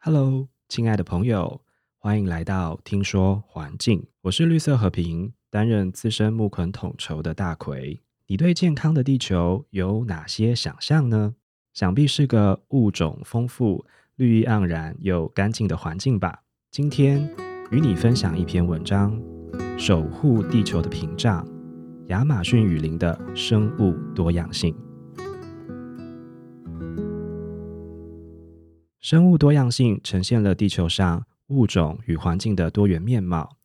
Hello，亲爱的朋友，欢迎来到听说环境。我是绿色和平，担任资深木捆统筹的大葵。你对健康的地球有哪些想象呢？想必是个物种丰富、绿意盎然又干净的环境吧。今天与你分享一篇文章：守护地球的屏障——亚马逊雨林的生物多样性。生物多样性呈现了地球上物种与环境的多元面貌，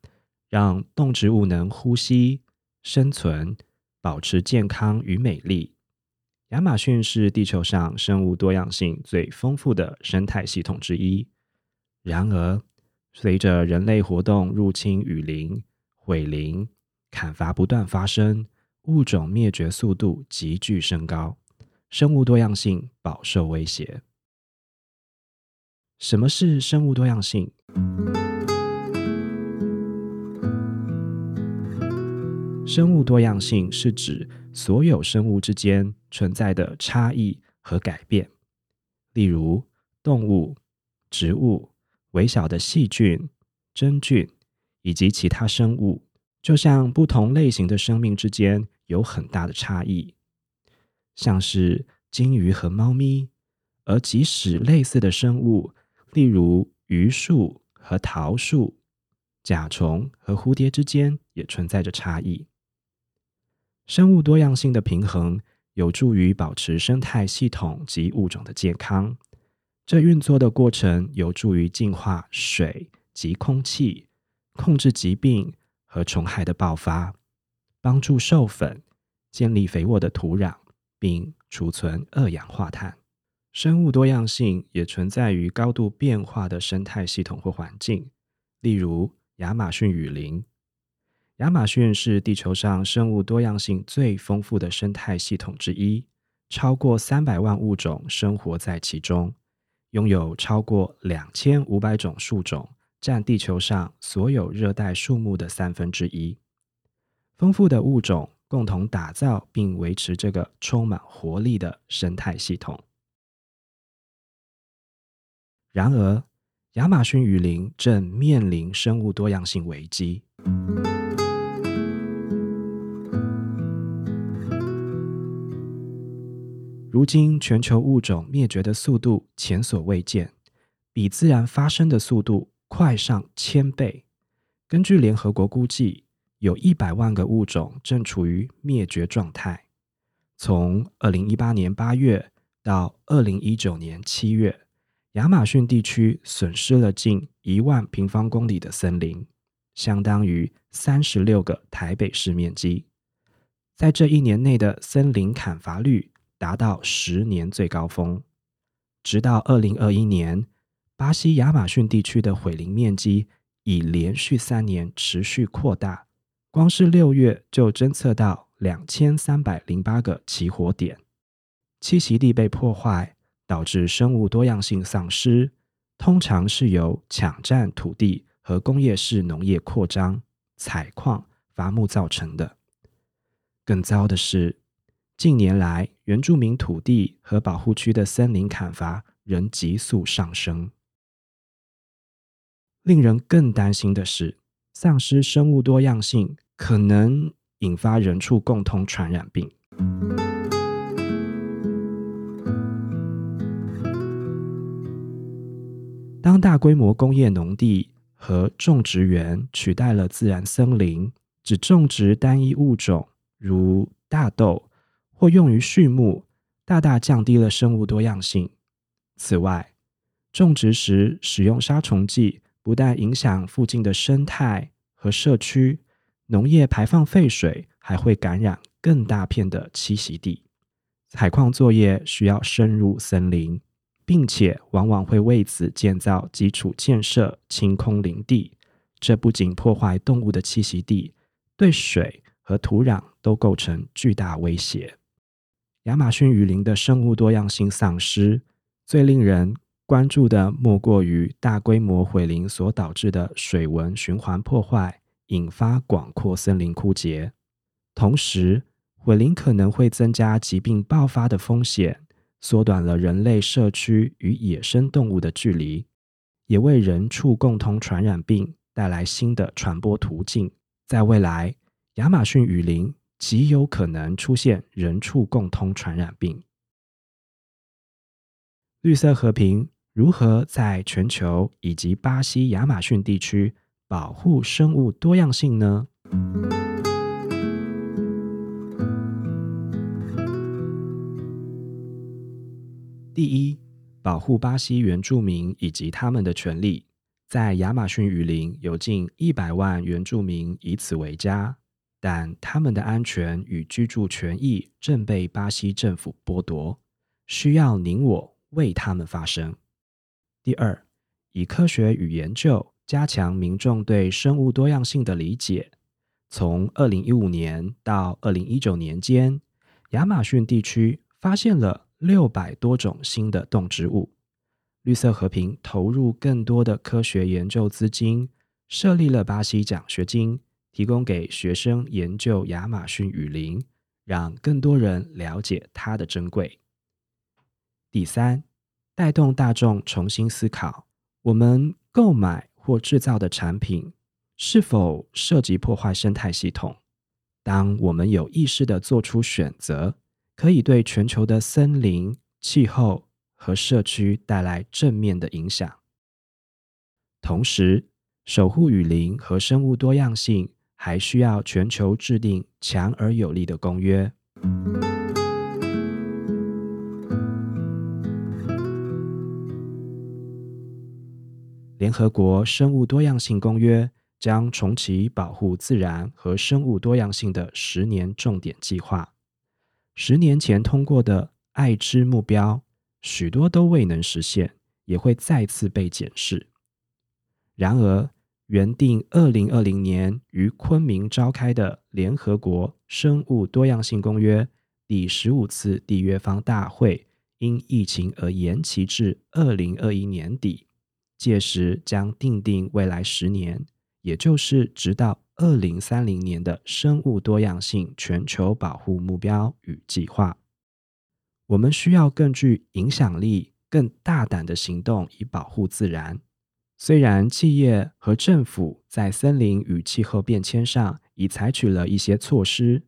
让动植物能呼吸、生存、保持健康与美丽。亚马逊是地球上生物多样性最丰富的生态系统之一。然而，随着人类活动入侵雨林、毁林、砍伐不断发生，物种灭绝速度急剧升高，生物多样性饱受威胁。什么是生物多样性？生物多样性是指所有生物之间存在的差异和改变，例如动物、植物、微小的细菌、真菌以及其他生物，就像不同类型的生命之间有很大的差异，像是鲸鱼和猫咪，而即使类似的生物。例如，榆树和桃树、甲虫和蝴蝶之间也存在着差异。生物多样性的平衡有助于保持生态系统及物种的健康。这运作的过程有助于净化水及空气，控制疾病和虫害的爆发，帮助授粉，建立肥沃的土壤，并储存二氧化碳。生物多样性也存在于高度变化的生态系统或环境，例如亚马逊雨林。亚马逊是地球上生物多样性最丰富的生态系统之一，超过三百万物种生活在其中，拥有超过两千五百种树种，占地球上所有热带树木的三分之一。丰富的物种共同打造并维持这个充满活力的生态系统。然而，亚马逊雨林正面临生物多样性危机。如今，全球物种灭绝的速度前所未见，比自然发生的速度快上千倍。根据联合国估计，有一百万个物种正处于灭绝状态。从二零一八年八月到二零一九年七月。亚马逊地区损失了近一万平方公里的森林，相当于三十六个台北市面积。在这一年内的森林砍伐率达到十年最高峰。直到二零二一年，巴西亚马逊地区的毁林面积已连续三年持续扩大，光是六月就侦测到两千三百零八个起火点，栖息地被破坏。导致生物多样性丧失，通常是由抢占土地和工业式农业扩张、采矿、伐木造成的。更糟的是，近年来原住民土地和保护区的森林砍伐仍急速上升。令人更担心的是，丧失生物多样性可能引发人畜共通传染病。当大规模工业农地和种植园取代了自然森林，只种植单一物种，如大豆，或用于畜牧，大大降低了生物多样性。此外，种植时使用杀虫剂，不但影响附近的生态和社区，农业排放废水还会感染更大片的栖息地。采矿作业需要深入森林。并且往往会为此建造基础建设，清空林地。这不仅破坏动物的栖息地，对水和土壤都构成巨大威胁。亚马逊雨林的生物多样性丧失，最令人关注的莫过于大规模毁林所导致的水文循环破坏，引发广阔森林枯竭。同时，毁林可能会增加疾病爆发的风险。缩短了人类社区与野生动物的距离，也为人畜共通传染病带来新的传播途径。在未来，亚马逊雨林极有可能出现人畜共通传染病。绿色和平如何在全球以及巴西亚马逊地区保护生物多样性呢？第一，保护巴西原住民以及他们的权利。在亚马逊雨林有近一百万原住民以此为家，但他们的安全与居住权益正被巴西政府剥夺，需要您我为他们发声。第二，以科学与研究加强民众对生物多样性的理解。从二零一五年到二零一九年间，亚马逊地区发现了六百多种新的动植物。绿色和平投入更多的科学研究资金，设立了巴西奖学金，提供给学生研究亚马逊雨林，让更多人了解它的珍贵。第三，带动大众重新思考，我们购买或制造的产品是否涉及破坏生态系统？当我们有意识地做出选择，可以对全球的森林、气候。和社区带来正面的影响。同时，守护雨林和生物多样性还需要全球制定强而有力的公约。联合国生物多样性公约将重启保护自然和生物多样性的十年重点计划。十年前通过的爱之目标。许多都未能实现，也会再次被检视。然而，原定二零二零年于昆明召开的联合国生物多样性公约第十五次缔约方大会，因疫情而延期至二零二一年底。届时将定定未来十年，也就是直到二零三零年的生物多样性全球保护目标与计划。我们需要更具影响力、更大胆的行动以保护自然。虽然企业和政府在森林与气候变迁上已采取了一些措施，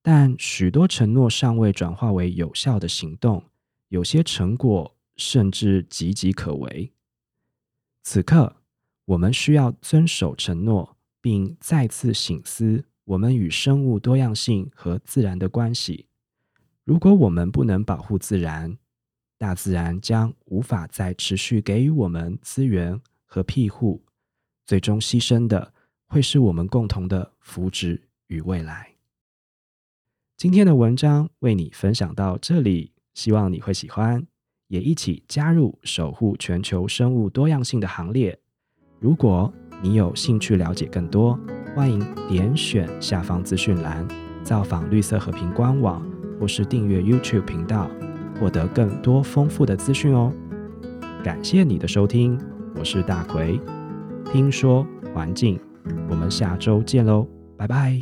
但许多承诺尚未转化为有效的行动，有些成果甚至岌岌可危。此刻，我们需要遵守承诺，并再次省思我们与生物多样性和自然的关系。如果我们不能保护自然，大自然将无法再持续给予我们资源和庇护，最终牺牲的会是我们共同的福祉与未来。今天的文章为你分享到这里，希望你会喜欢，也一起加入守护全球生物多样性的行列。如果你有兴趣了解更多，欢迎点选下方资讯栏，造访绿色和平官网。或是订阅 YouTube 频道，获得更多丰富的资讯哦。感谢你的收听，我是大奎。听说环境，我们下周见喽，拜拜。